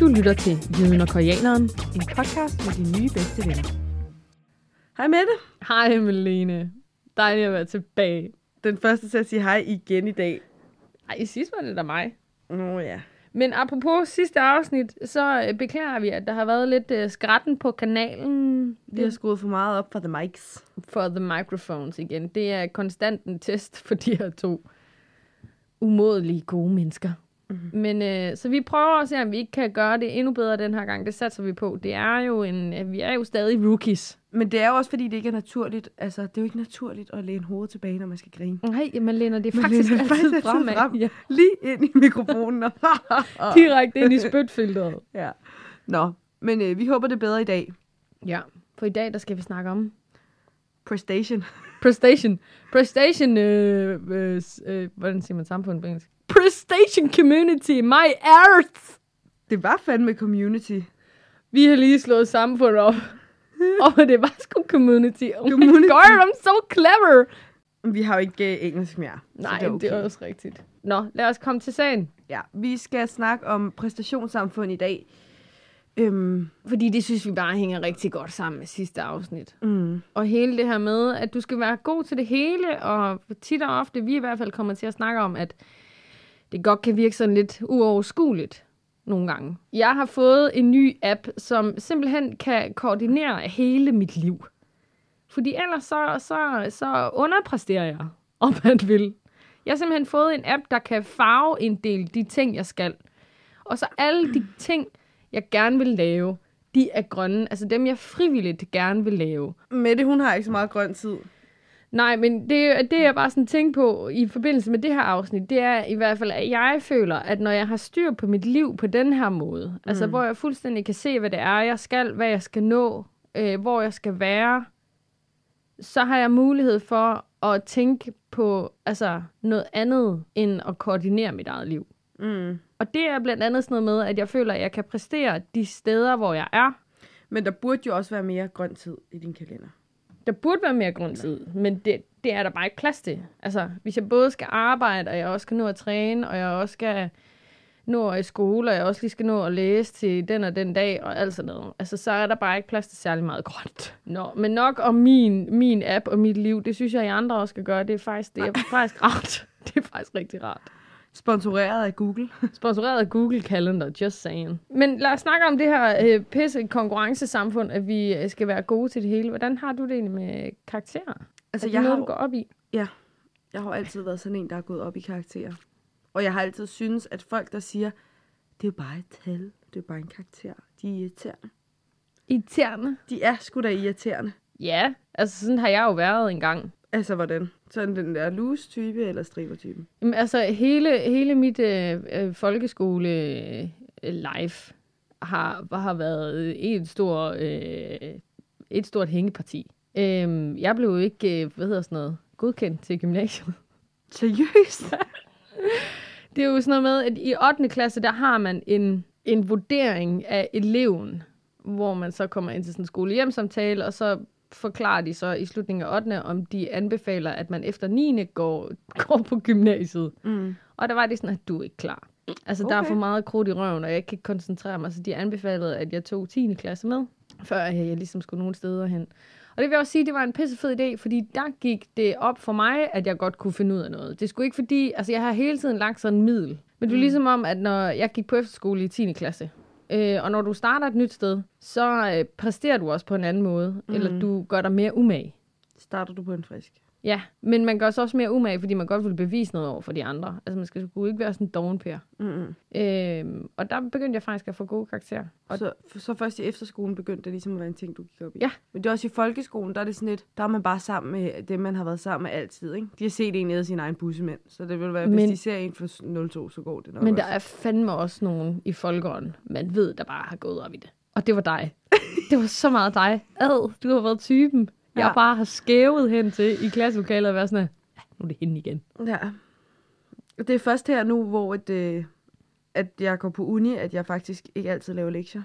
Du lytter til Jyden og Koreaneren. En podcast med de nye bedste venner. Hej Mette. Hej Melene. Dejligt at være tilbage. Den første til at sige hej igen i dag. Ej, i sidst var det da mig. Nå ja. Men apropos sidste afsnit, så øh, beklager vi, at der har været lidt uh, skratten på kanalen Vi har skruet for meget op for the mics. for the microphones igen. Det er konstant en test for de her to umådelige gode mennesker. Mm-hmm. Men øh, så vi prøver at se, om vi ikke kan gøre det endnu bedre den her gang. Det satser vi på. Det er jo en, øh, vi er jo stadig rookies. Men det er jo også, fordi det ikke er naturligt. Altså, det er jo ikke naturligt at læne hovedet tilbage, når man skal grine. Nej, man læner det Man faktisk læner altid faktisk fremad. frem. Ja, Lige ind i mikrofonen. direkte ind i spytfilteret. ja. Nå, men øh, vi håber det er bedre i dag. Ja, for i dag der skal vi snakke om Prestation. Prestation. Prestation, øh, øh, øh, hvordan siger man samfund på engelsk? Prestation community, my earth! Det var fandme community. Vi har lige slået samfund op. Og det var sgu community. Oh Community. my god, I'm so clever! Vi har jo ikke øh, engelsk mere. Nej, det er, okay. det er også rigtigt. Nå, lad os komme til sagen. Ja, vi skal snakke om præstationssamfund i dag. Øhm, Fordi det synes vi bare hænger rigtig godt sammen med sidste afsnit. mm, Og hele det her med, at du skal være god til det hele, og tit og ofte, vi i hvert fald kommer til at snakke om, at det godt kan virke sådan lidt uoverskueligt nogle gange. Jeg har fået en ny app, som simpelthen kan koordinere hele mit liv. Fordi ellers så, så, så underpræsterer jeg, om man vil. Jeg har simpelthen fået en app, der kan farve en del de ting, jeg skal. Og så alle de ting, jeg gerne vil lave, de er grønne. Altså dem, jeg frivilligt gerne vil lave. Mette, hun har ikke så meget grøn tid. Nej, men det, det jeg bare sådan tænker på i forbindelse med det her afsnit, det er i hvert fald, at jeg føler, at når jeg har styr på mit liv på den her måde, mm. altså hvor jeg fuldstændig kan se, hvad det er, jeg skal, hvad jeg skal nå, øh, hvor jeg skal være, så har jeg mulighed for at tænke på altså, noget andet, end at koordinere mit eget liv. Mm. Og det er blandt andet sådan noget med, at jeg føler, at jeg kan præstere de steder, hvor jeg er, Men der burde jo også være mere grøn tid i din kalender. Der burde være mere grundtid, men det, det er der bare ikke plads til. Altså, hvis jeg både skal arbejde, og jeg også skal nå at træne, og jeg også skal nå i skole, og jeg også lige skal nå at læse til den og den dag, og alt sådan noget. Altså, så er der bare ikke plads til særlig meget grønt. Nå, men nok om min, min app og mit liv, det synes jeg, I andre også skal gøre. Det er faktisk, det er faktisk rart. Det er faktisk rigtig rart. Sponsoreret af Google. Sponsoreret af Google Calendar, just saying. Men lad os snakke om det her øh, pisse konkurrencesamfund, at vi øh, skal være gode til det hele. Hvordan har du det egentlig med karakterer? Altså, er det jeg noget, har, du går op i? jeg har altid været sådan en, der er gået op i karakterer. Og jeg har altid synes, at folk, der siger, det er jo bare et tal, det er jo bare en karakter, de er irriterende. Irriterende. De er sgu da irriterende. Ja, altså sådan har jeg jo været engang. Altså, hvordan? Sådan den der loose-type eller striber-typen? Jamen, altså hele, hele mit øh, øh, folkeskole øh, life har, har været et stor, øh, et stort hængeparti. Øh, jeg blev jo ikke, øh, hvad hedder sådan noget, godkendt til gymnasiet. Seriøst? Det er jo sådan noget med, at i 8. klasse, der har man en, en vurdering af eleven, hvor man så kommer ind til sådan en skolehjemsamtale, og så forklarer de så i slutningen af 8. om de anbefaler, at man efter 9. går, går på gymnasiet. Mm. Og der var de sådan, at du er ikke klar. Altså, okay. der er for meget krudt i røven, og jeg kan ikke koncentrere mig. Så de anbefalede, at jeg tog 10. klasse med, før jeg, jeg ligesom skulle nogen steder hen. Og det vil jeg også sige, det var en pissefed idé, fordi der gik det op for mig, at jeg godt kunne finde ud af noget. Det skulle ikke fordi, altså jeg har hele tiden lagt sådan en middel. Men det er ligesom om, at når jeg gik på efterskole i 10. klasse, øh, og når du starter et nyt sted, så øh, præsterer du også på en anden måde, mm. eller du gør dig mere umage. Starter du på en frisk? Ja, men man gør sig også mere umage, fordi man godt vil bevise noget over for de andre. Altså man skal sgu ikke være sådan en dovenpær. Mm-hmm. Øhm, og der begyndte jeg faktisk at få gode karakterer. Og Så, så først i efterskolen begyndte det ligesom at være en ting, du gik op i? Ja. Men det er også i folkeskolen, der er det sådan lidt, der er man bare sammen med dem, man har været sammen med altid, ikke? De har set en nede af sin egen bussemænd, så det vil være, hvis Men- de ser en for 02, så går det nok Men der også. er fandme også nogen i folkeånden, man ved, der bare har gået op i det. Og det var dig. det var så meget dig. Ad, du har været typen, jeg Ja. bare har skævet hen til i klasselokalet og været sådan, "Ja, nu er det hende igen. Ja. Det er først her nu, hvor at, øh, at jeg går på uni, at jeg faktisk ikke altid laver lektier.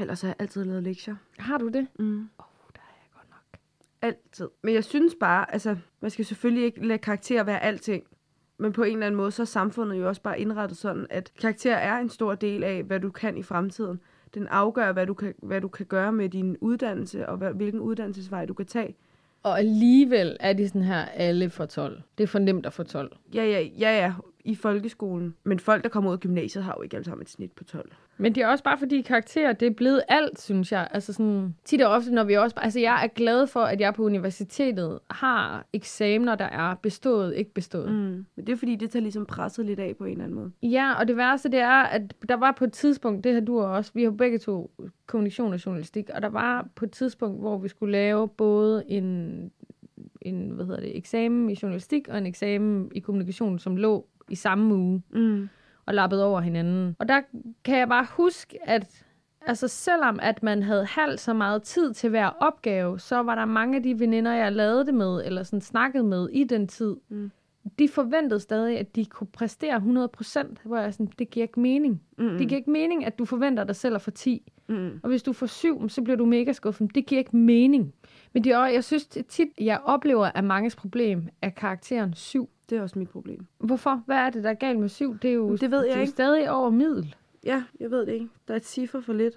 Ellers har jeg altid lavet lektier. Har du det? Mm. Oh, der er jeg godt nok. Altid. Men jeg synes bare, altså, man skal selvfølgelig ikke lade karakter være alting. men på en eller anden måde, så er samfundet jo også bare indrettet sådan, at karakter er en stor del af, hvad du kan i fremtiden. Den afgør, hvad du kan, hvad du kan gøre med din uddannelse, og hvad, hvilken uddannelsesvej du kan tage. Og alligevel er de sådan her, alle for 12. Det er for nemt at få 12. Ja, ja, ja, ja, i folkeskolen. Men folk, der kommer ud af gymnasiet, har jo ikke alle sammen et snit på 12. Men det er også bare fordi karakterer, det er blevet alt, synes jeg. Altså sådan, tit og ofte, når vi også... Altså jeg er glad for, at jeg på universitetet har eksamener, der er bestået, ikke bestået. Mm. Men det er fordi, det tager ligesom presset lidt af på en eller anden måde. Ja, og det værste, det er, at der var på et tidspunkt, det har du også, vi har begge to kommunikation og journalistik, og der var på et tidspunkt, hvor vi skulle lave både en, en hvad hedder det, eksamen i journalistik og en eksamen i kommunikation, som lå i samme uge Mm. og lappet over hinanden. Og der kan jeg bare huske, at altså selvom at man havde halvt så meget tid til hver opgave, så var der mange af de veninder, jeg lavede det med, eller sådan snakkede med i den tid, Mm. de forventede stadig, at de kunne præstere 100%, hvor jeg sådan, det giver ikke mening. Mm. Det giver ikke mening, at du forventer dig selv at få 10. Mm. Og hvis du får 7, så bliver du mega skuffet. Det giver ikke mening. Men det er, jeg synes tit, jeg oplever, at manges problem er karakteren 7. Det er også mit problem. Hvorfor? Hvad er det, der er galt med 7? Det er jo, Det ved jeg det er ikke. stadig over middel. Ja, jeg ved det ikke. Der er et ciffer for lidt.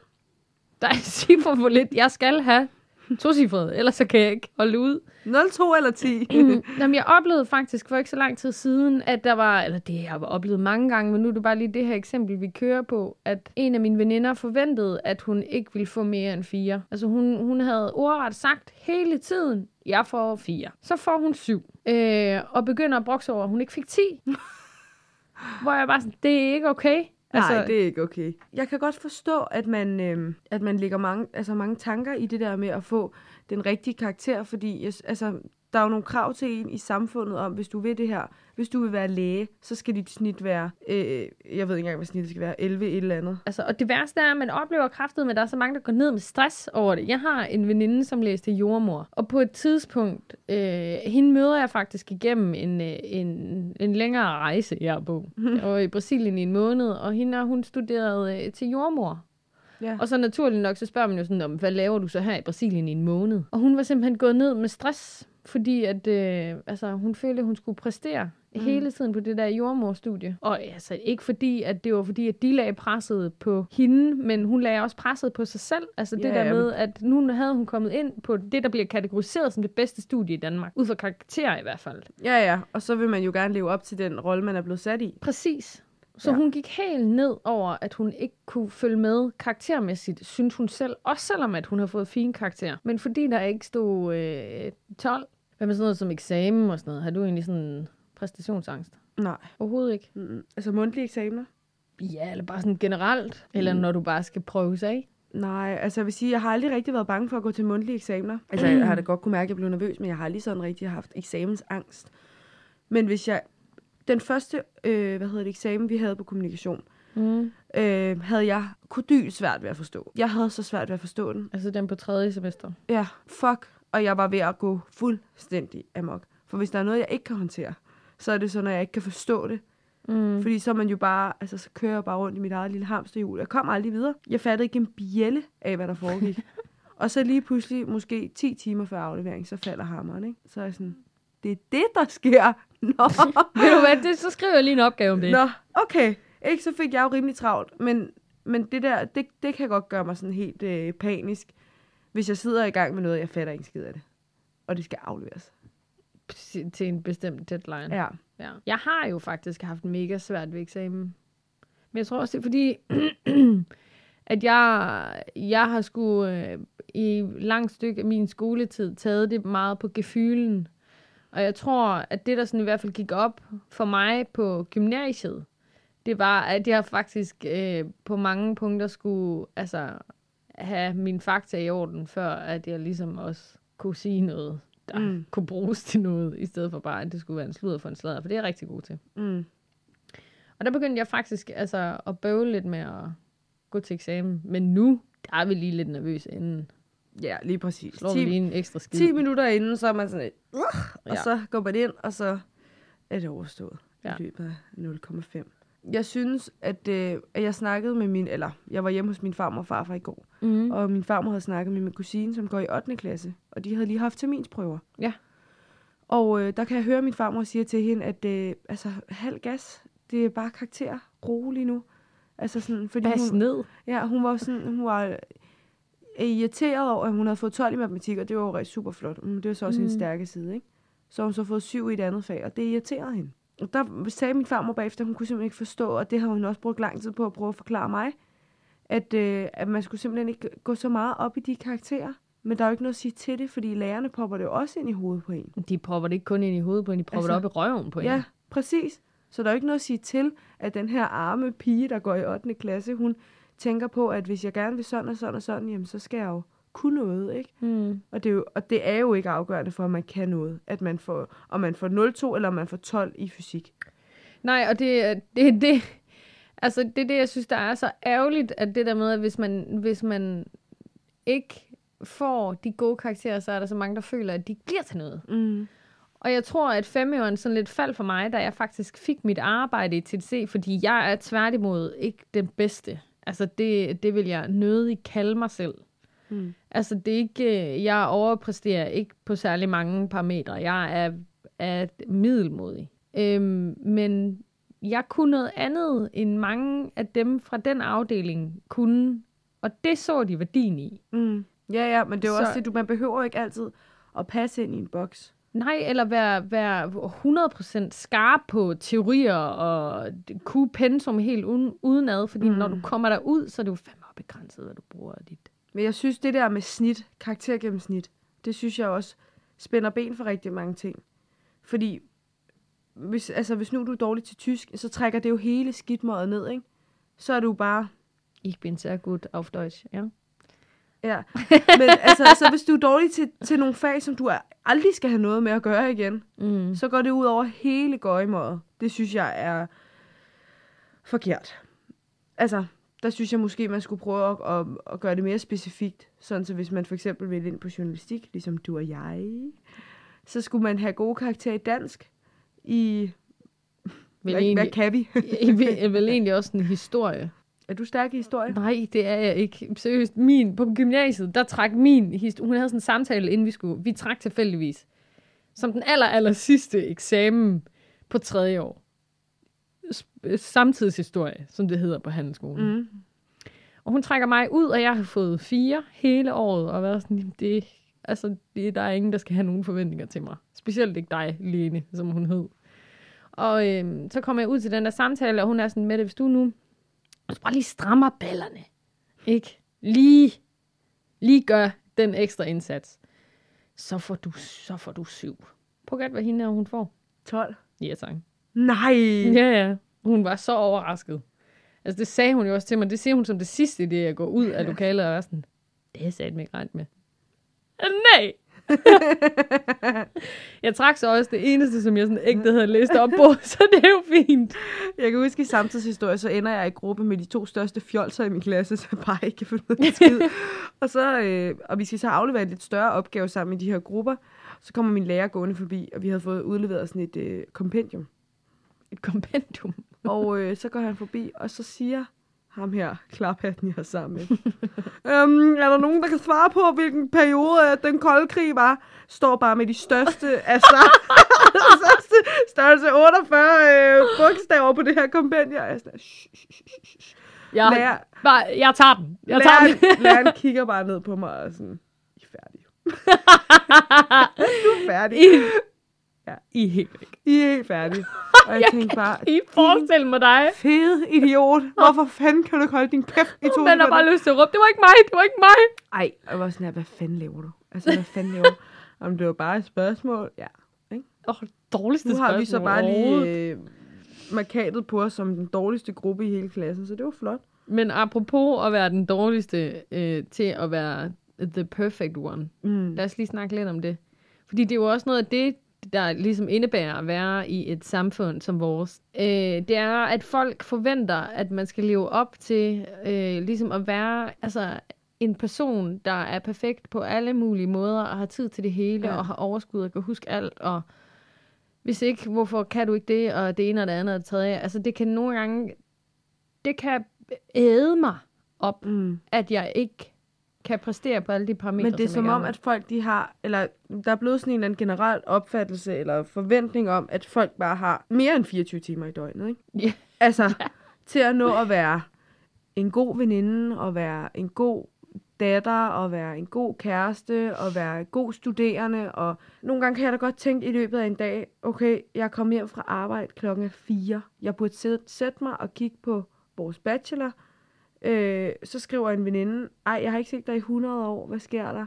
Der er cifre for lidt. Jeg skal have to cifre, ellers så kan jeg ikke holde ud. 0, 2 eller 10. Jamen, jeg oplevede faktisk for ikke så lang tid siden, at der var, eller det har jeg oplevet mange gange, men nu er det bare lige det her eksempel, vi kører på, at en af mine veninder forventede, at hun ikke ville få mere end fire. Altså hun, hun havde ordret sagt hele tiden, jeg får fire. Så får hun syv. Øh, og begynder at brokse over, at hun ikke fik 10. Hvor jeg bare sådan, det er ikke okay. Altså, Nej, det er ikke okay. Jeg kan godt forstå, at man, øh, at man lægger mange, altså mange tanker i det der med at få den rigtige karakter, fordi jeg, altså, der er jo nogle krav til en i samfundet om, hvis du vil det her, hvis du vil være læge, så skal dit snit være, øh, jeg ved ikke engang, hvad snittet skal være, 11 et eller andet. Altså, og det værste er, at man oplever kraftet, men der er så mange, der går ned med stress over det. Jeg har en veninde, som læste jordmor, og på et tidspunkt, øh, hende møder jeg faktisk igennem en, øh, en, en længere rejse, jeg er på. Jeg var i Brasilien i en måned, og hende hun studeret øh, til jordmor. Ja. Og så naturligt nok, så spørger man jo sådan, om, hvad laver du så her i Brasilien i en måned? Og hun var simpelthen gået ned med stress, fordi at, øh, altså, hun følte, at hun skulle præstere mm. hele tiden på det der jordmorstudie. Og altså, ikke fordi, at det var fordi, at de lagde presset på hende, men hun lagde også presset på sig selv. Altså det Ja, der med, at nu havde hun kommet ind på det, der bliver kategoriseret som det bedste studie i Danmark. Ud fra karakterer i hvert fald. Ja, ja, og så vil man jo gerne leve op til den rolle, man er blevet sat i. Præcis. Så ja. hun gik helt ned over, at hun ikke kunne følge med karaktermæssigt, synes hun selv. Også selvom, at hun har fået fine karakterer. Men fordi der ikke stod øh, 12, hvad med sådan noget som eksamen og sådan noget, har du egentlig sådan præstationsangst? Nej. Overhovedet ikke. Mm. Altså mundtlige eksamener? Ja, eller bare sådan generelt. Eller Mm. når du bare skal prøve sig af. Nej, altså jeg vil sige, jeg har aldrig rigtig været bange for at gå til mundtlige eksamener. Altså jeg har da godt kunne mærke, at jeg blev nervøs, men jeg har aldrig sådan rigtig haft eksamensangst. Men hvis jeg... Den første, øh, hvad hedder det, eksamen, vi havde på kommunikation, Mm. øh, havde jeg kodyl svært ved at forstå. Jeg havde så svært ved at forstå den. Altså den på tredje semester. Ja, fuck. Og jeg var ved at gå fuldstændig amok. For hvis der er noget, jeg ikke kan håndtere, så er det så, når jeg ikke kan forstå det. Mm. Fordi så er man jo bare, altså så kører jeg bare rundt i mit eget lille hamsterhjul. Jeg kom aldrig videre. Jeg fattede ikke en bjælle af, hvad der foregik. og så lige pludselig, måske 10 timer før aflevering, så falder hammeren, ikke? Så er jeg sådan, det er det, der sker. Nå, Ved du hvad, det, så skriver jeg lige en opgave om det. Nå okay. Ikke, så fik jeg jo rimelig travlt. Men, men det der, det, det kan godt gøre mig sådan helt øh, panisk, hvis jeg sidder i gang med noget, jeg fatter ikke skid af det. Og det skal afleveres. Til en bestemt deadline. Ja. Ja. Jeg har jo faktisk haft mega svært ved eksamen. Men jeg tror også, det er fordi, at jeg, jeg har sgu øh, i langt stykke af min skoletid taget det meget på gefylen. Og jeg tror, at det, der sådan i hvert fald gik op for mig på gymnasiet, det var, at jeg faktisk øh, på mange punkter skulle altså, have mine fakta i orden, før at jeg ligesom også kunne sige noget, der Mm. kunne bruges til noget, i stedet for bare, at det skulle være en sludder for en sladder, for det er jeg rigtig god til. Mm. Og der begyndte jeg faktisk altså, at bøve lidt med at gå til eksamen. Men nu, der er vi lige lidt nervøse inden. Ja, lige præcis. Slår vi 10, lige en ekstra skid. 10 minutter inden, så er man sådan et, uh, og Ja. så går man ind, og så er det overstået. Ja. i løbet af 0,5. Jeg synes, at, øh, at jeg snakkede med min, eller jeg var hjemme hos min farmor og farfar i går, Mm. og min farmor havde snakket med min kusine, som går i 8. klasse, og de havde lige haft terminsprøver. Ja. Og øh, der kan jeg høre, at min farmor siger til hende, at øh, altså, halv gas, det er bare karakter. Rolig nu. Altså sådan, fordi Bas hun, ned. ja, hun var sådan, hun var irriteret over, at hun havde fået 12 i matematik, og det var jo super flot. Men det var så også mm. hendes Mm. stærke side, ikke? Så hun så fået syv i et andet fag, og det irriterede hende. Og der sagde min farmor bagefter, at hun kunne simpelthen ikke forstå, og det har hun også brugt lang tid på at prøve at forklare mig, at, øh, at man skulle simpelthen ikke gå så meget op i de karakterer. Men der er jo ikke noget at sige til det, fordi lærerne popper det også ind i hovedet på en. De propper det ikke kun ind i hovedet på en, de propper Altså, det op i røven på en. Ja, præcis. Så der er jo ikke noget at sige til, at den her arme pige, der går i 8. klasse, hun tænker på, at hvis jeg gerne vil sådan og sådan og sådan, jamen så skal jeg jo kunne noget, ikke? Mm. Og det, er jo, og det er jo ikke afgørende for, at man kan noget. At man får, om man får 0,2 eller om man får 12 i fysik. Nej, og det er det, det, altså det er det, jeg synes, der er så ærgerligt, at det der med, at hvis man, hvis man ikke får de gode karakterer, så er der så mange, der føler, at de bliver til noget. Mm. Og jeg tror, at femøren sådan lidt faldt for mig, da jeg faktisk fik mit arbejde i TDC, fordi jeg er tværtimod ikke den bedste. Altså, det, det vil jeg nødig kalde mig selv. Mm. Altså, det er ikke, jeg overpræsterer ikke på særlig mange parametre. Jeg er, er middelmodig. Øhm, men jeg kunne noget andet, end mange af dem fra den afdeling kunne. Og det så de værdien i. Mm. Ja, ja, men det er jo Så- også det, du, man behøver ikke altid at passe ind i en boks. Nej, eller være, være 100% skarp på teorier og kunne pensum helt uden, udenad, fordi Mm. når du kommer derud, så er det jo fandme begrænset, hvad du bruger dit. Men jeg synes, det der med snit, karaktergennemsnit, det synes jeg også spænder ben for rigtig mange ting. Fordi hvis, altså, hvis nu du er dårlig til tysk, så trækker det jo hele skidtmåret ned, ikke? Så er du bare... Ich bin sehr gut auf Deutsch, ja. Ja. Men altså, så hvis du er dårlig til, til nogle fag, som du aldrig skal have noget med at gøre igen, Mm. så går det ud over hele gøjemåret. Det synes jeg er forkert. Altså, der synes jeg måske, man skulle prøve at, at, at gøre det mere specifikt. Sådan så hvis man for eksempel vil ind på journalistik, ligesom du og jeg, så skulle man have gode karakterer i dansk. I, Vel, hvad, hvad egentlig, kan vi? jeg vel egentlig også en historie. er du stærk i historie? Nej, det er jeg ikke. Seriøst, min, på gymnasiet, der trak min historie. Hun havde sådan en samtale, inden vi skulle. Vi trak tilfældigvis. Som den aller, aller sidste eksamen på tredje år. Samtidshistorie, som det hedder på handelsskolen. Mm. Og hun trækker mig ud, og jeg har fået fire hele året, og været sådan, "Jamen, det, altså, det, der er ingen, der skal have nogen forventninger til mig. Specielt ikke dig, Lene, som hun hed. Og øhm, så kommer jeg ud til den der samtale, og hun er sådan, med det, hvis du nu du bare lige strammer ballerne, ikke? Lige, lige gør den ekstra indsats, så får du, så får du syv. Prøv gæt, hvad hende her, hun får. 12. Ja, tak. Nej! Ja, ja. Hun var så overrasket. Altså, det sagde hun jo også til mig. Det siger hun som det sidste, i det jeg går ud af lokalet, og er sådan, det har jeg sat mig ikke regnet med. "Øh, Nej! jeg trak så også det eneste, som jeg sådan ægte havde læst op på, så det er jo fint. Jeg kan huske, i samtidshistorie, så ender jeg i gruppe med de to største fjolser i min klasse, så bare ikke kan finde ud af skid. og, så, øh, og vi skal så aflevere en lidt større opgave sammen i de her grupper. Så kommer min lærer gående forbi, og vi havde fået udleveret sådan et øh, kompendium. Et kompendium. Og øh, så går han forbi, og så siger ham her, klaphatten, jeg har sammen med. øhm, er der nogen, der kan svare på, hvilken periode at den kolde krig var? Står bare med de største, altså, største, størrelse 48 øh, bogstaver på det her kompendium. Jeg er sådan, "Shh, shh, shh, shh, shh." Jeg, Lærer- bare, jeg tager den. Jeg tager den. læreren, kigger bare ned på mig og er sådan, I er færdige. du er færdig. I, ja. I er helt væk. I er helt færdige. Og jeg, Jeg tænkte bare, I forestille mig dig. fede idiot. Hvorfor fanden kan du ikke holde din kæft i to Man har bare lyst til at råbe, det var ikke mig, det var ikke mig. Ej, jeg var sådan her, hvad fanden laver du? Altså, hvad fanden laver du? Om det var bare et spørgsmål? Ja. Åh, oh, dårligste Nu har vi så spørgsmål bare lige øh, markatet på os som den dårligste gruppe i hele klassen, så det var flot. Men apropos at være den dårligste øh, til at være the perfect one. Mm. Lad os lige snakke lidt om det. Fordi det er jo også noget af det, der ligesom indebærer at være i et samfund som vores. Øh, det er, at folk forventer, at man skal leve op til øh, ligesom at være altså, en person, der er perfekt på alle mulige måder, og har tid til det hele, Ja. og har overskud og kan huske alt, og hvis ikke, hvorfor kan du ikke det, og det ene og det andet og det tredje. Altså det kan nogle gange, det kan æde mig op, Mm. at jeg ikke kan præstere på alle de parametre, Men det er som jeg om, at folk de har, eller der er blevet sådan en eller anden generel opfattelse eller forventning om, at folk bare har mere end 24 timer i døgnet, ikke? Ja. Altså, til at nå at være en god veninde, og være en god datter, og være en god kæreste, og være en god studerende, og nogle gange kan jeg da godt tænke i løbet af en dag, okay, jeg kommer hjem fra arbejde klokken er 4. Jeg burde sætte mig og kigge på vores bachelor. Øh, så skriver en veninde, ej, jeg har ikke set dig i 100 år, hvad sker der?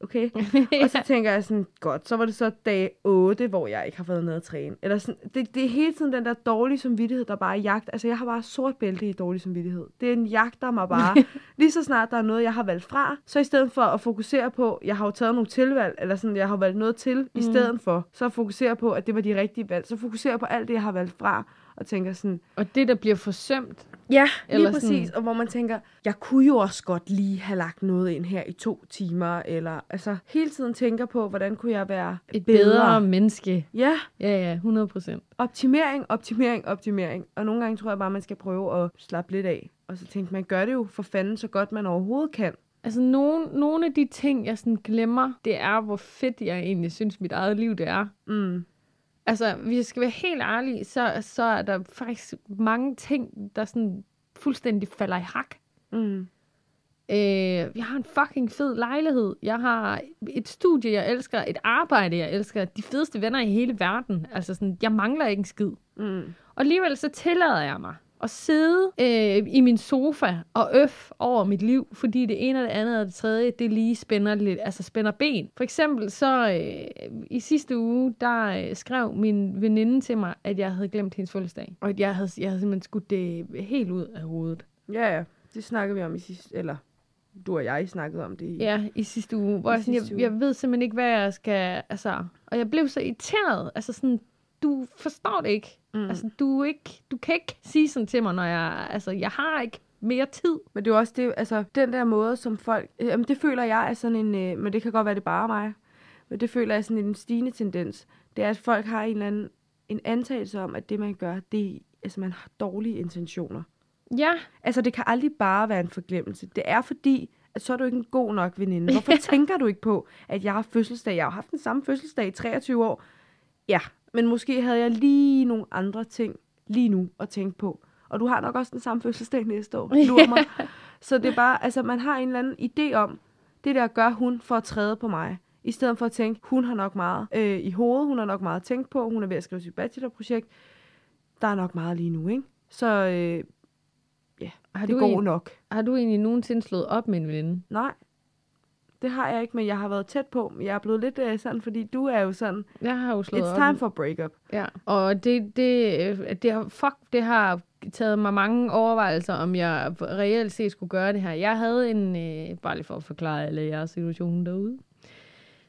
Okay, og så tænker jeg sådan, godt, så var det så dag 8, hvor jeg ikke har fået noget at træne. Eller sådan, det, det er hele tiden den der dårlige samvittighed, der bare er jagt. Altså, jeg har bare sort bælte i dårlig samvittighed. Det er en jagt, der mig bare. Lige så snart der er noget, jeg har valgt fra, så i stedet for at fokusere på, jeg har jo taget nogle tilvalg, eller sådan, jeg har valgt noget til, mm. i stedet for, så fokusere på, at det var de rigtige valg. Så fokusere på alt det, jeg har valgt fra, og tænker sådan, Og det, der bliver forsømt, Ja, lige Eller præcis. sådan-. Og hvor man tænker, jeg kunne jo også godt lige have lagt noget ind her i to timer, eller altså hele tiden tænker på, hvordan kunne jeg være et bedre, bedre menneske. Ja, Ja, ja, 100 procent. optimering, optimering, optimering. Og nogle gange tror jeg bare, man skal prøve at slappe lidt af. Og så tænke, man gør det jo for fanden så godt, man overhovedet kan. Altså, nogle, nogle af de ting, jeg sådan glemmer, det er, hvor fedt jeg egentlig synes, mit eget liv det er. Mm. Altså, hvis jeg skal være helt ærlig, så, så er der faktisk mange ting, der sådan fuldstændig falder i hak. Mm. Øh, jeg har en fucking fed lejlighed. Jeg har et studie, jeg elsker. Et arbejde, jeg elsker. De fedeste venner i hele verden. Altså sådan, jeg mangler ikke en skid. Mm. Og alligevel så tillader jeg mig at sidde øh, i min sofa og øf over mit liv, fordi det ene og det andet og det tredje, det lige spænder lidt, altså spænder ben. For eksempel så øh, i sidste uge, der øh, skrev min veninde til mig, at jeg havde glemt hendes fødselsdag. Og at jeg havde, jeg havde simpelthen skudt det helt ud af hovedet. Ja, ja. Det snakkede vi om i sidste... Eller du og jeg snakkede om det i... Ja, i sidste uge. Hvor I jeg, sådan, jeg, jeg ved simpelthen ikke, hvad jeg skal... Altså, og jeg blev så irriteret. Altså sådan, du forstår det ikke. Mm. Altså, du, ikke, du kan ikke sige sådan til mig, når jeg... Altså, jeg har ikke mere tid. Men det er jo også det, altså den der måde, som folk, øh, jamen det føler jeg er sådan en, øh, men det kan godt være, det er bare mig, men det føler jeg er sådan en stigende tendens. Det er, at folk har en eller anden, en antagelse om, at det man gør, det altså man har dårlige intentioner. Ja, Altså det kan aldrig bare være en forglemmelse. Det er fordi, at så er du ikke en god nok veninde. Hvorfor tænker du ikke på, at jeg har fødselsdag? Jeg har haft den samme fødselsdag i 23 år. Ja, men måske havde jeg lige nogle andre ting lige nu at tænke på. Og du har nok også den samme fødselsdag næste år. Lur mig. Så det er bare, altså man har en eller anden idé om, det der gør hun for at træde på mig. I stedet for at tænke, hun har nok meget øh, i hovedet, hun har nok meget at tænke på, hun er ved at skrive sit bachelorprojekt. Der er nok meget lige nu, ikke? Så øh, ja, Har det du går en- nok. har du egentlig nogensinde slået op med en veninde? Nej, det har jeg ikke, men jeg har været tæt på. Jeg er blevet lidt øh, sådan, fordi du er jo sådan, Jeg har jo slået it's op. time for breakup. Ja, og det, det, øh, det, har, fuck, det har taget mig mange overvejelser, om jeg reelt set skulle gøre det her. Jeg havde en, øh, bare lige for at forklare alle jeres situation derude,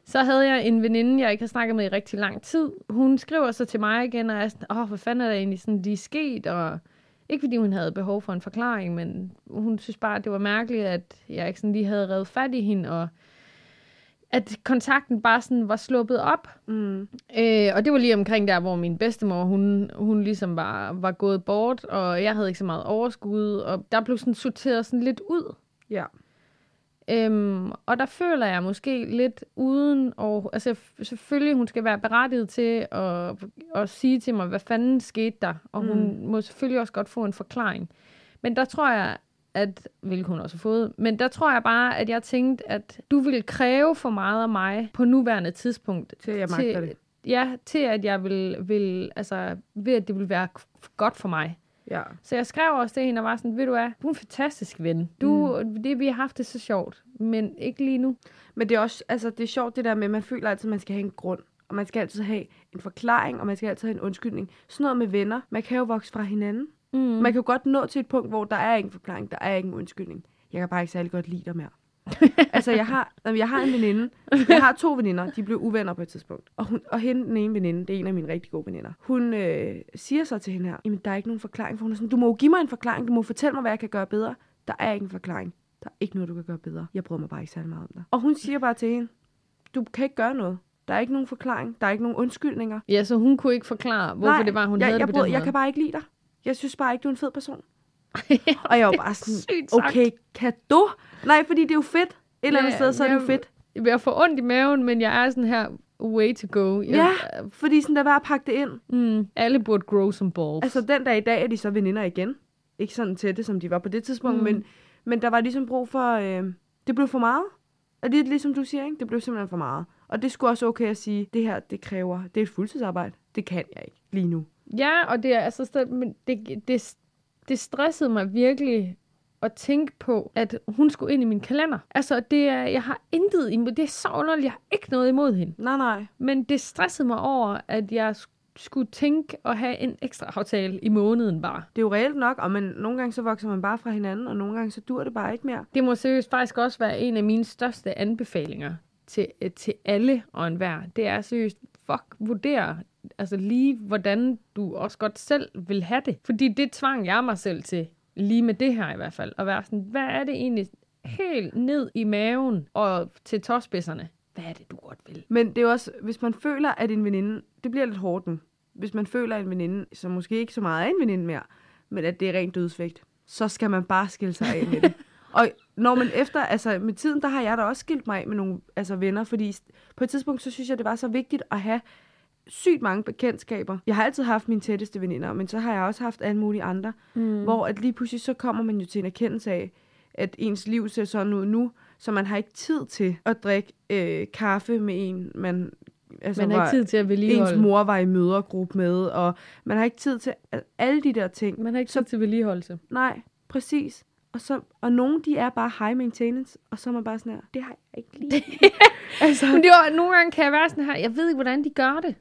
så havde jeg en veninde, jeg ikke har snakket med i rigtig lang tid. Hun skriver så til mig igen, og er sådan, åh, hvad fanden er der egentlig sådan lige sket, og ikke fordi hun havde behov for en forklaring, men hun synes bare, at det var mærkeligt, at jeg ikke sådan lige havde revet fat i hende, og at kontakten bare sådan var sluppet op. Mm. Øh, og det var lige omkring der, hvor min bedstemor, hun, hun ligesom var, var gået bort, og jeg havde ikke så meget overskud, og der blev sådan sorteret sådan lidt ud. Ja. Øhm, og der føler jeg måske lidt uden, og altså selvfølgelig, hun skal være berettiget til at, at sige til mig, hvad fanden skete der, og hun Mm. må selvfølgelig også godt få en forklaring. Men der tror jeg, at, hvilket hun også har fået, men der tror jeg bare, at jeg tænkte, at du ville kræve for meget af mig på nuværende tidspunkt, Til jeg magter til, det. Ja, til at jeg vil, vil, altså, ved at det vil være godt for mig. Ja. Så jeg skrev også til hende og var sådan, ved du hvad, du er en fantastisk ven. Du, mm. det, vi har haft det så sjovt, men ikke lige nu. Men det er også, altså det er sjovt det der med, at man føler altid, at man skal have en grund. Og man skal altid have en forklaring, og man skal altid have en undskyldning. Sådan noget med venner. Man kan jo vokse fra hinanden. Mm. Man kan jo godt nå til et punkt, hvor der er ingen forklaring, der er ingen undskyldning. Jeg kan bare ikke særlig godt lide dig mere. altså, jeg har, jeg har en veninde. Jeg har to veninder. De blev uvenner på et tidspunkt. Og, hun, og hende, den ene veninde, det er en af mine rigtig gode veninder. Hun øh, siger så til hende her, jamen, der er ikke nogen forklaring. For hun er sådan, du må jo give mig en forklaring. Du må fortælle mig, hvad jeg kan gøre bedre. Der er ikke en forklaring. Der er ikke noget, du kan gøre bedre. Jeg bryder mig bare ikke særlig meget om dig. Og hun siger bare til hende, du kan ikke gøre noget. Der er ikke nogen forklaring. Der er ikke nogen undskyldninger. Ja, så hun kunne ikke forklare, hvorfor Nej, det var, hun jeg, havde jeg, det på bryder, den jeg måde. kan bare ikke lide dig. Jeg synes bare ikke, du er en fed person. Og jeg var bare sådan, okay, kado? Nej, fordi det er jo fedt. Et eller andet Ja, sted, så er det jo fedt. Jeg får ondt i maven, men jeg er sådan her, way to go. Jeg, Ja. Fordi sådan, der var at pakke det ind. Mm, alle burde grow some balls. Altså, den dag i dag er de så veninder igen. Ikke sådan tætte, som de var på det tidspunkt, Mm. men, men der var ligesom brug for... Øh, det blev for meget. Og det er ligesom du siger, ikke? Det blev simpelthen for meget. Og det skulle også okay at sige, det her, det kræver... Det er et fuldtidsarbejde. Det kan jeg ikke lige nu. Ja, og det er altså men det, det, det stressede mig virkelig at tænke på, at hun skulle ind i min kalender. Altså, det er, jeg har intet imod, det er så underligt, jeg har ikke noget imod hende. Nej, nej. Men det stressede mig over, at jeg sk- skulle tænke at have en ekstra aftale i måneden bare. Det er jo reelt nok, og man, nogle gange så vokser man bare fra hinanden, og nogle gange så dur det bare ikke mere. Det må seriøst faktisk også være en af mine største anbefalinger til, til alle og enhver. Det er seriøst, fuck, vurdere altså lige, hvordan du også godt selv vil have det. Fordi det tvang jeg mig selv til, lige med det her i hvert fald, at være sådan, hvad er det egentlig helt ned i maven og til tåspidserne? Hvad er det, du godt vil? Men det er også, hvis man føler, at en veninde, det bliver lidt hårdt nu, hvis man føler, at en veninde, som måske ikke så meget er en veninde mere, men at det er rent dødsvægt, så skal man bare skille sig af med det. Og når man efter, altså med tiden, der har jeg da også skilt mig af med nogle altså venner, fordi på et tidspunkt, så synes jeg, det var så vigtigt at have sygt mange bekendtskaber. Jeg har altid haft mine tætteste veninder, men så har jeg også haft alle mulige andre, mm. hvor at lige pludselig så kommer man jo til en erkendelse af, at ens liv ser sådan ud nu, så man har ikke tid til at drikke øh, kaffe med en, man, altså, Man har ikke tid til at vedligeholde. ens mor var i mødergruppe med, og man har ikke tid til al- alle de der ting. Man har ikke tid til vedligeholdelse. Nej, præcis. Og, så, og nogle, de er bare high maintenance, og så er man bare sådan her, det har jeg ikke lige. altså, Men det var, nogle gange kan jeg være sådan her, jeg ved ikke, hvordan de gør det.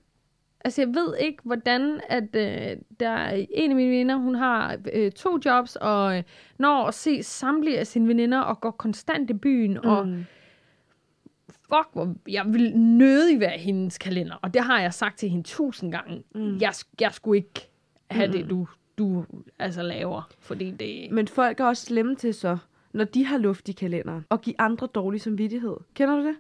Altså, jeg ved ikke, hvordan at øh, der er en af mine veninder, hun har øh, to jobs, og øh, når at se samtlige af sine veninder, og går konstant i byen, mm. og fuck, hvor jeg vil nødig være hendes kalender. Og det har jeg sagt til hende tusind gange. Mm. Jeg, jeg skulle ikke have mm. det, du, du altså laver, fordi det... men folk er også slemme til så, når de har luft i kalenderen, og give andre dårlig samvittighed. Kender du det?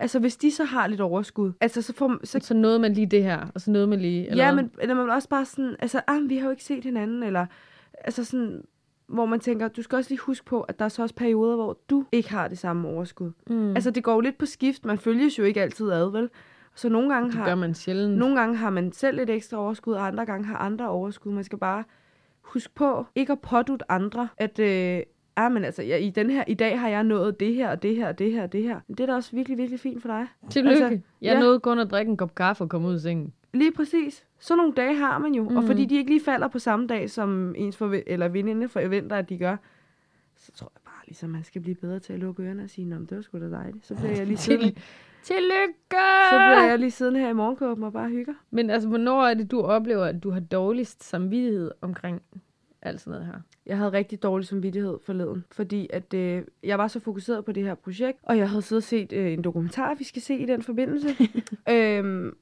Altså, hvis de så har lidt overskud, altså så får så Så nåede man lige det her, og så nåede man lige... Eller Ja, men eller man også bare sådan, altså, ah, vi har jo ikke set hinanden, eller altså sådan, hvor man tænker, du skal også lige huske på, at der er så også perioder, hvor du ikke har det samme overskud. Mm. Altså, det går jo lidt på skift, man følges jo ikke altid ad, vel? Så nogle gange, det har, man sjældent. nogle gange har man selv et ekstra overskud, og andre gange har andre overskud. Man skal bare huske på, ikke at pådute andre, at øh, ah, men altså, ja, i, den her, i dag har jeg nået det her, og det her, og det her, og det her. Men det er da også virkelig, virkelig fint for dig. Tillykke. Altså, jeg ja. nåede kun at drikke en kop kaffe og komme ud af sengen. Lige præcis. Så nogle dage har man jo. Mm. Og fordi de ikke lige falder på samme dag, som ens forve- eller veninde forventer, at de gør, så tror jeg bare, ligesom, man skal blive bedre til at lukke ørerne og sige, Nå, det var sgu da dejligt. Så bliver jeg lige siddende, Tillykke! så bliver jeg lige siddende her i morgenkåben og bare hygger. Men altså, hvornår er det, du oplever, at du har dårligst samvittighed omkring alt sådan noget her? Jeg havde rigtig dårlig samvittighed forleden, fordi at, øh, jeg var så fokuseret på det her projekt, og jeg havde siddet og set øh, en dokumentar, vi skal se i den forbindelse. øhm,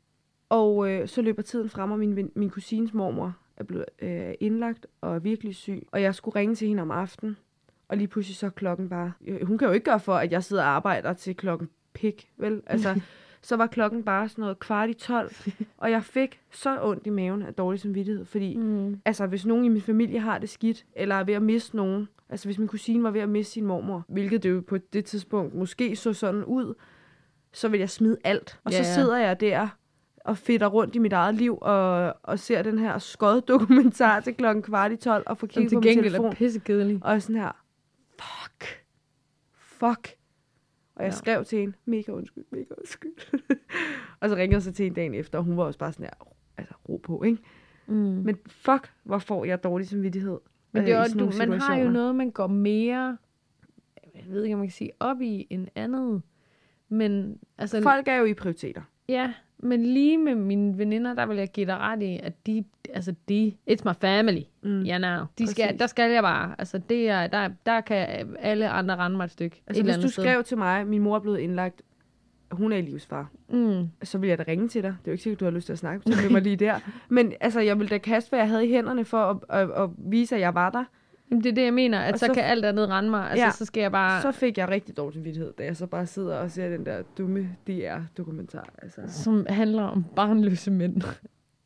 og øh, så løber tiden frem, og min, min kusines mormor er blevet øh, indlagt og er virkelig syg. Og jeg skulle ringe til hende om aftenen, og lige pludselig så klokken bare... Øh, hun kan jo ikke gøre for, at jeg sidder og arbejder til klokken pik, vel? Altså, så var klokken bare sådan noget kvart i tolv, og jeg fik så ondt i maven af dårlig samvittighed, fordi Mm. altså hvis nogen i min familie har det skidt, eller er ved at miste nogen, altså hvis min kusine var ved at miste sin mormor, hvilket det jo på det tidspunkt måske så sådan ud, så vil jeg smide alt. Og Ja, så sidder jeg der og fedter rundt i mit eget liv, og, og ser den her skød dokumentar til klokken kvart i tolv, og får kigget til på min gengæld telefon. er pissekedelig. Og sådan her, fuck, fuck. Og jeg Ja. skrev til hende, mega undskyld, mega undskyld. og så ringede jeg så til hende dagen efter, og hun var også bare sådan her, altså ro på, ikke? Mm. Men fuck, hvor får jeg dårlig samvittighed. Men det er sådan du, man har jo noget, man går mere, jeg ved ikke, om man kan sige, op i end andet. Men altså, Folk er jo i prioriteter. ja, men lige med mine veninder, der vil jeg give dig ret i, at de, altså de, it's my family, Mm. ja, now. De skal, Præcis. der skal jeg bare, altså det er, der, der kan alle andre rende mig et stykke. Altså, et hvis du sted. skrev til mig, min mor er blevet indlagt, hun er i livsfar, Mm. så vil jeg da ringe til dig. Det er jo ikke sikkert, du har lyst til at snakke med mig lige der. Men altså, jeg vil da kaste, hvad jeg havde i hænderne for at, at, at vise, at jeg var der. Jamen, det er det, jeg mener, at Og så, så- kan alt andet rende mig. Altså, Ja. så skal jeg bare... Så fik jeg rigtig dårlig samvittighed, da jeg så bare sidder og ser den der dumme DR-dokumentar. Altså. som handler om barnløse mænd.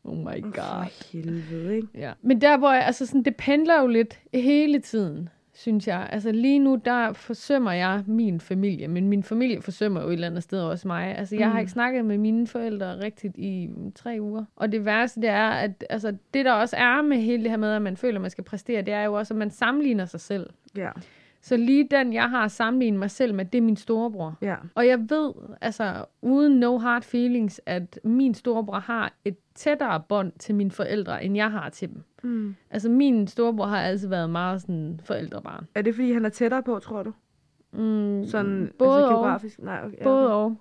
Oh my god. For helvede, ikke? Ja. Men der, hvor jeg, altså sådan, det pendler jo lidt hele tiden, synes jeg. Altså lige nu, der forsømmer jeg min familie, men min familie forsømmer jo et eller andet sted også mig. Altså jeg mm. har ikke snakket med mine forældre rigtigt i mm, tre uger. Og det værste, det er, at altså, det der også er med hele det her med, at man føler, at man skal præstere, det er jo også, at man sammenligner sig selv. Ja. Så lige den, jeg har sammenlignet mig selv med, det er min storebror. Ja. Og jeg ved, altså uden no hard feelings, at min storebror har et tættere bånd til mine forældre, end jeg har til dem. Mm. Altså min storebror har altid været meget sådan forældrebarn. Er det, fordi han er tættere på, tror du? Mm, Sådan både altså, og. geografisk? Nej, okay. ja, Både okay. og.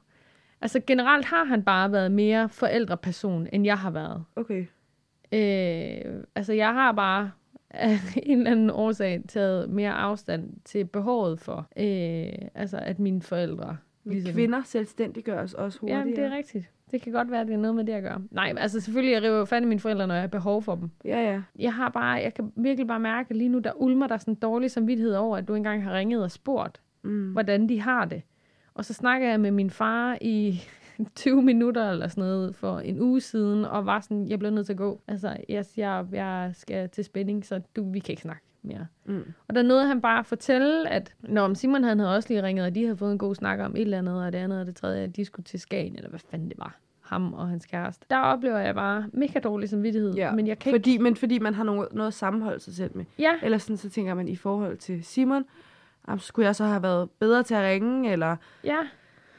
Altså generelt har han bare været mere forældreperson, end jeg har været. Okay. Øh, altså jeg har bare af en eller anden årsag taget mere afstand til behovet for, øh, altså at mine forældre... Ligesom. Kvinder selvstændiggøres også Ja, hurtigere. det er rigtigt. Det kan godt være, at det er noget med det at gøre. Nej, altså selvfølgelig, jeg river jo fat i mine forældre, når jeg har behov for dem. Ja, ja. Jeg har bare, jeg kan virkelig bare mærke, at lige nu, der ulmer der sådan en dårlig samvittighed over, at du engang har ringet og spurgt, Mm. hvordan de har det. Og så snakker jeg med min far i 20 minutter eller sådan noget for en uge siden, og var sådan, jeg bliver nødt til at gå. Altså, jeg, jeg, jeg skal til spænding, så du, vi kan ikke snakke mere. Mm. Og der nåede han bare at fortælle, at når Simon han havde også lige ringet, og de havde fået en god snak om et eller andet, og det andet og det tredje, at de skulle til Skagen, eller hvad fanden det var ham og hans kæreste. Der oplever jeg bare mega dårlig samvittighed, Ja, men jeg kan ikke... fordi, men fordi man har noget, noget at sammenholde sig selv med. Ja, Eller sådan, så tænker man i forhold til Simon, jamen, skulle jeg så have været bedre til at ringe, eller... Ja,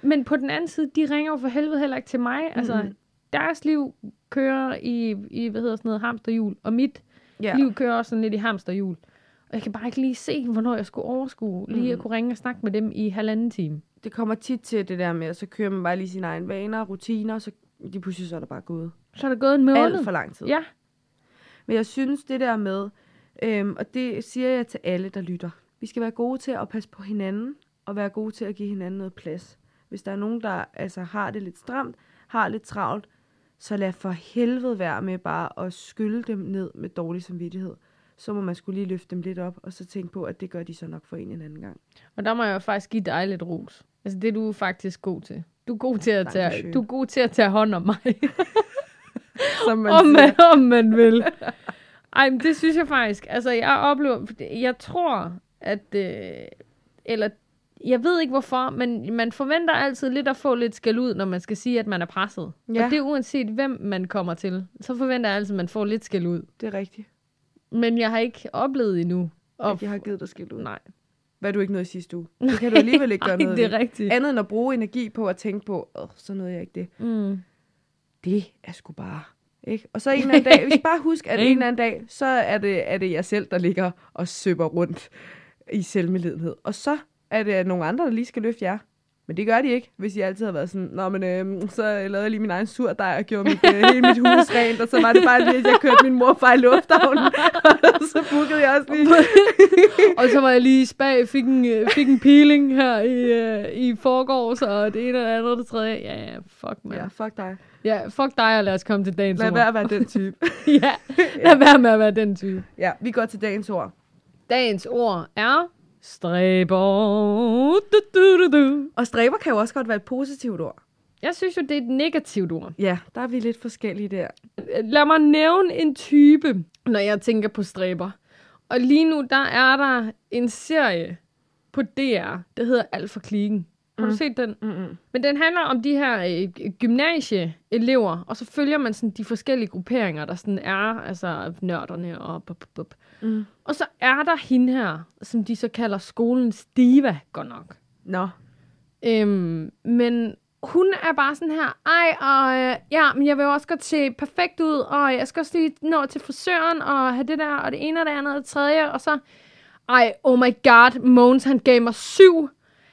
men på den anden side, de ringer jo for helvede heller ikke til mig. Altså, Mhm. deres liv kører i, i, hvad hedder sådan noget, hamsterhjul, og mit ja. liv kører også sådan lidt i hamsterhjul. Og jeg kan bare ikke lige se, hvornår jeg skulle overskue, lige Mhm. at kunne ringe og snakke med dem i halvanden time. Det kommer tit til det der med, at så kører man bare lige sine egne vaner, rutiner, så de pludselig så er der bare gået Så er der gået en måned. alt for lang tid. Ja, Men jeg synes, det der med, øhm, og det siger jeg til alle, der lytter, vi skal være gode til at passe på hinanden, og være gode til at give hinanden noget plads. Hvis der er nogen, der altså, har det lidt stramt, har lidt travlt, så lad for helvede være med bare at skylle dem ned med dårlig samvittighed. Så må man skulle lige løfte dem lidt op, og så tænke på, at det gør de så nok for en en anden gang. og der må jeg jo faktisk give dig lidt ros. Altså, det er du faktisk god til. Du er god til at tage, du er god til at tage hånd om mig. Som man om, man, om man vil. Ej, men det synes jeg faktisk. Altså, jeg oplever, jeg tror, at, øh, eller jeg ved ikke hvorfor, men man forventer altid lidt at få lidt skæld ud, når man skal sige, at man er presset. Ja. Og det er uanset, hvem man kommer til. Så forventer jeg altid, at man får lidt skæld ud. Det er rigtigt. Men jeg har ikke oplevet endnu. Og At jeg har givet dig skilt ud. Nej. Hvad du ikke nåede i sidste uge. Det kan du alligevel ikke gøre Ej, noget det ved. er rigtigt. Andet end at bruge energi på at tænke på, Åh, så nåede jeg ikke det. Mm. det er sgu bare... Ikke? Og så en eller anden dag, vi skal bare huske, at en eller anden dag, så er det, er det jeg selv, der ligger og søber rundt i selvmedlidenhed. Og så er det nogle andre, der lige skal løfte jer. Men det gør de ikke, hvis I altid har været sådan, Nå, men øhm, så lavede jeg lige min egen surdej og gjorde mit, øh, hele mit hus rent, og så var det bare lige, at jeg kørte min morfar i lufthavnen, og så bookede jeg også lige. og så var jeg lige i spag, fik en, øh, fik en peeling her i, øh, i forgårs, og det ene og det andet og det tredje. Ja, ja, fuck, man. Ja, Ja. fuck dig. ja, fuck dig, og lad os komme til dagens Lad ord. være at være den type. ja, lad være med at være den type. Ja, vi går til dagens ord. Dagens ord er stræber. Du, du, du, du. Og stræber kan jo også godt være et positivt ord. Jeg synes jo, det er et negativt ord. Ja, der er vi lidt forskellige der. Lad mig nævne en type, når jeg tænker på stræber. Og lige nu, der er der en serie på DR, der hedder Alt for Klikken. Har du Mm. set den? Mm-mm. Men den handler om de her øh, gymnasieelever, og så følger man sådan de forskellige grupperinger, der sådan er, altså nørderne og bup, bup. Mm. Og så er der hende her, som de så kalder skolens diva, godt nok. Nå, Øhm, men hun er bare sådan her, ej, og øh, ja, men jeg vil jo også godt se perfekt ud, og jeg skal også lige nå til frisøren, og have det der, og det ene og det andet og det tredje, og så, ej, oh my god, Mogens, han gav mig syv.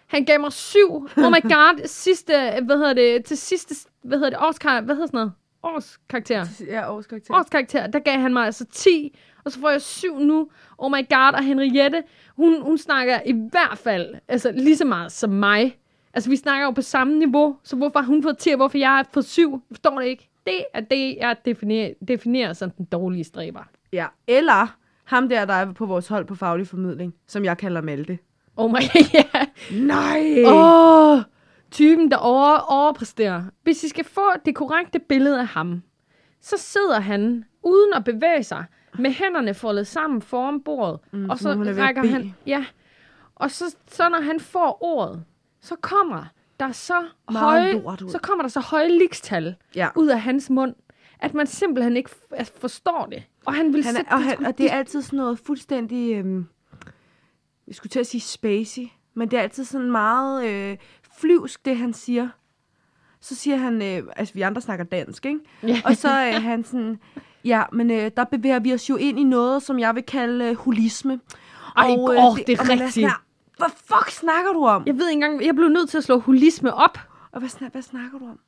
Han gav mig syv. Oh my god, sidste, hvad hedder det, til sidste, hvad hedder det, årskar, hvad hedder sådan noget? Årskarakter ja, årskarakter. årskarakter, der gav han mig altså 10, og så får jeg 7 nu. Oh my god, og Henriette, hun, hun snakker i hvert fald altså, lige så meget som mig. Altså, vi snakker jo på samme niveau, så hvorfor har hun fået 10, og hvorfor jeg har fået 7? Jeg forstår det ikke. Det er det, jeg definerer, definerer som den dårlige stræber. Ja, eller ham der, der er på vores hold på faglig formidling, som jeg kalder Malte. Oh my, ja. Nej! Åh, oh, typen, der over, overpræsterer. Hvis I skal få det korrekte billede af ham, så sidder han uden at bevæge sig, med hænderne foldet sammen foran bordet, Mm, og så han er rækker bede. han, ja, og så, så når han får ordet, så kommer der så Meget høje, lort ud. så kommer der så høje likstal Ja. ud af hans mund, at man simpelthen ikke forstår det. Og han vil Han sætte er, og, det, han, og det er altid sådan noget fuldstændig, øhm, jeg skulle til at sige spacey, men det er altid sådan meget øh, flyvsk, det han siger. Så siger han, øh, altså vi andre snakker dansk, ikke? Ja. Og så er han sådan, ja, men øh, der bevæger vi os jo ind i noget, som jeg vil kalde øh, holisme. Ej, og, åh, det er og man rigtigt. Hvad fuck snakker du om? Jeg ved ikke engang, jeg blev nødt til at slå holisme op. Og hvad, snak, hvad snakker du om?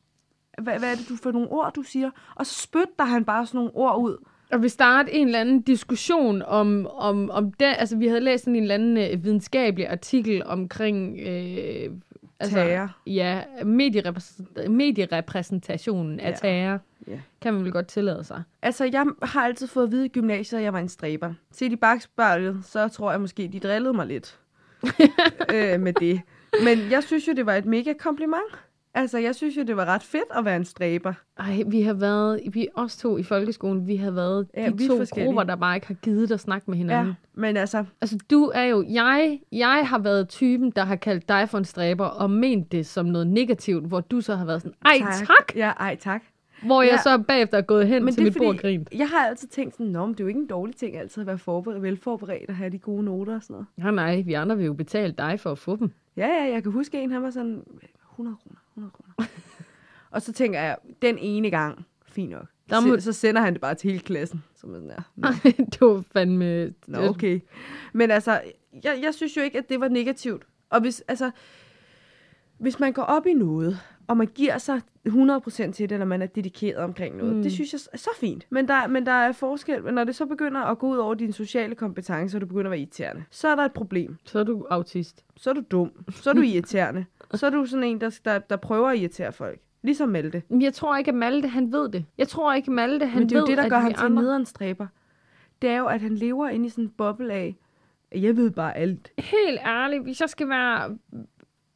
Hvad, hvad er det du for nogle ord, du siger? Og så spytter han bare sådan nogle ord ud. Og vi startede en eller anden diskussion om, om, om det. Altså, vi havde læst sådan en eller anden øh, videnskabelig artikel omkring... Øh, altså, Terror. Ja, medierepræs- medierepræsentationen af Ja. terror. Ja. Kan man vel godt tillade sig. Altså, jeg har altid fået at vide i gymnasiet, at jeg var en stræber. Set i bagspejlet, så tror jeg måske, de drillede mig lidt øh, med det. Men jeg synes jo, det var et mega kompliment. Altså, jeg synes jo, det var ret fedt at være en stræber. Ej, vi har været, vi os to i folkeskolen, vi har været Ja, de to grupper, der bare ikke har givet at snakke med hinanden. Ja, men altså, Altså, du er jo, jeg, jeg har været typen, der har kaldt dig for en stræber, og ment det som noget negativt, hvor du så har været sådan, ej tak, tak Ja, ej tak. hvor jeg Ja. så bagefter er gået hen Men til mit bord og grint. jeg har altid tænkt sådan, Nå, men det er jo ikke en dårlig ting altid at være forberedt, velforberedt og have de gode noter og sådan noget. Ja, nej, vi andre vil jo betale dig for at få dem. Ja, ja, jeg kan huske en, han var sådan, 100 kroner, 100 kroner. og så tænker jeg, den ene gang, fint nok. Der må- Så, sender han det bare til hele klassen. Som er sådan, ja, nå, det var fandme... nå, okay. Men altså, jeg, jeg synes jo ikke, at det var negativt. Og hvis, altså, hvis man går op i noget, og man giver sig 100% til det, eller man er dedikeret omkring noget, Mm. det synes jeg er så fint. Men der, men der er forskel, når det så begynder at gå ud over dine sociale kompetencer, og du begynder at være irriterende, så er der et problem. Så er du autist. Så er du dum. Så er du irriterende. Så er du sådan en, der, der, der prøver at irritere folk. Ligesom Malte. Men jeg tror ikke, at Malte, han ved det. Jeg tror ikke, Malte, han Men det er jo ved, det, der at gør ham til en andre... nederen stræber. Det er jo, at han lever inde i sådan en boble af, at jeg ved bare alt. Helt ærligt, hvis jeg skal være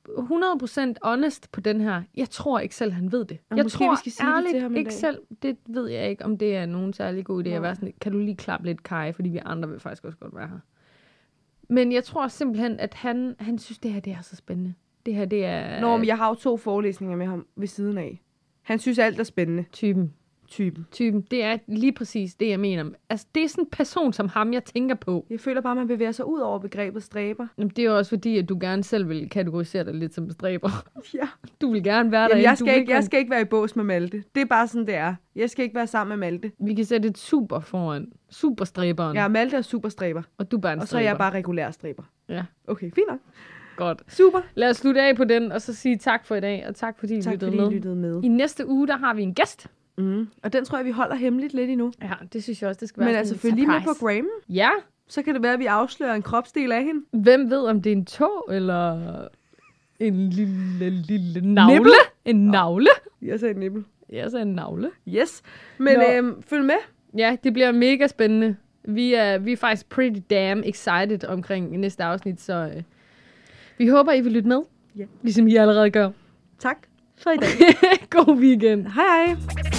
100% honest på den her, jeg tror ikke selv, han ved det. Og jeg måske tror vi skal sige det ærligt til ham ikke dag. selv, det ved jeg ikke, om det er nogen særlig god idé at Nej. være sådan, kan du lige klappe lidt Kai, fordi vi andre vil faktisk også godt være her. Men jeg tror simpelthen, at han, han synes, det her det er så spændende. Det her, det er Nå, men jeg har jo to forelæsninger med ham ved siden af. Han synes, alt er spændende. typen. Typen. Typen, det er lige præcis det, jeg mener. Altså, det er sådan en person som ham, jeg tænker på. Jeg føler bare, at man bevæger sig ud over begrebet stræber. Jamen, det er jo også fordi, at du gerne selv vil kategorisere dig lidt som stræber. Ja. Du vil gerne være derinde. jeg, skal ikke, jeg skal ikke være i bås med Malte. Det er bare sådan, det er. Jeg skal ikke være sammen med Malte. Vi kan sætte et super foran. Superstræberen. Ja, Malte er superstræber. Og du er bare en Og så er jeg bare regulær stræber. Ja, Okay, fint nok. Godt. Super. Lad os slutte af på den, og så sige tak for i dag, og tak fordi I Tak lyttede fordi med. I lyttede med. I næste uge, der har vi en gæst. Mm. Og den tror jeg, vi holder hemmeligt lidt endnu. Ja, det synes jeg også, det skal være Men altså, følg lige med på Graham. Ja, Så kan det være, at vi afslører en kropsdel af hende. hvem ved, om det er en tog, eller en lille, lille navle? Nipple? En navle? Jeg sagde nippel. Ja, så en navle. Yes. Men Nå. øhm, følg med. Ja, det bliver mega spændende. Vi er, vi er faktisk pretty damn excited omkring næste afsnit, så øh, vi håber, I vil lytte med. Ja. Ligesom I allerede gør. Tak for i dag. God weekend. hej hej.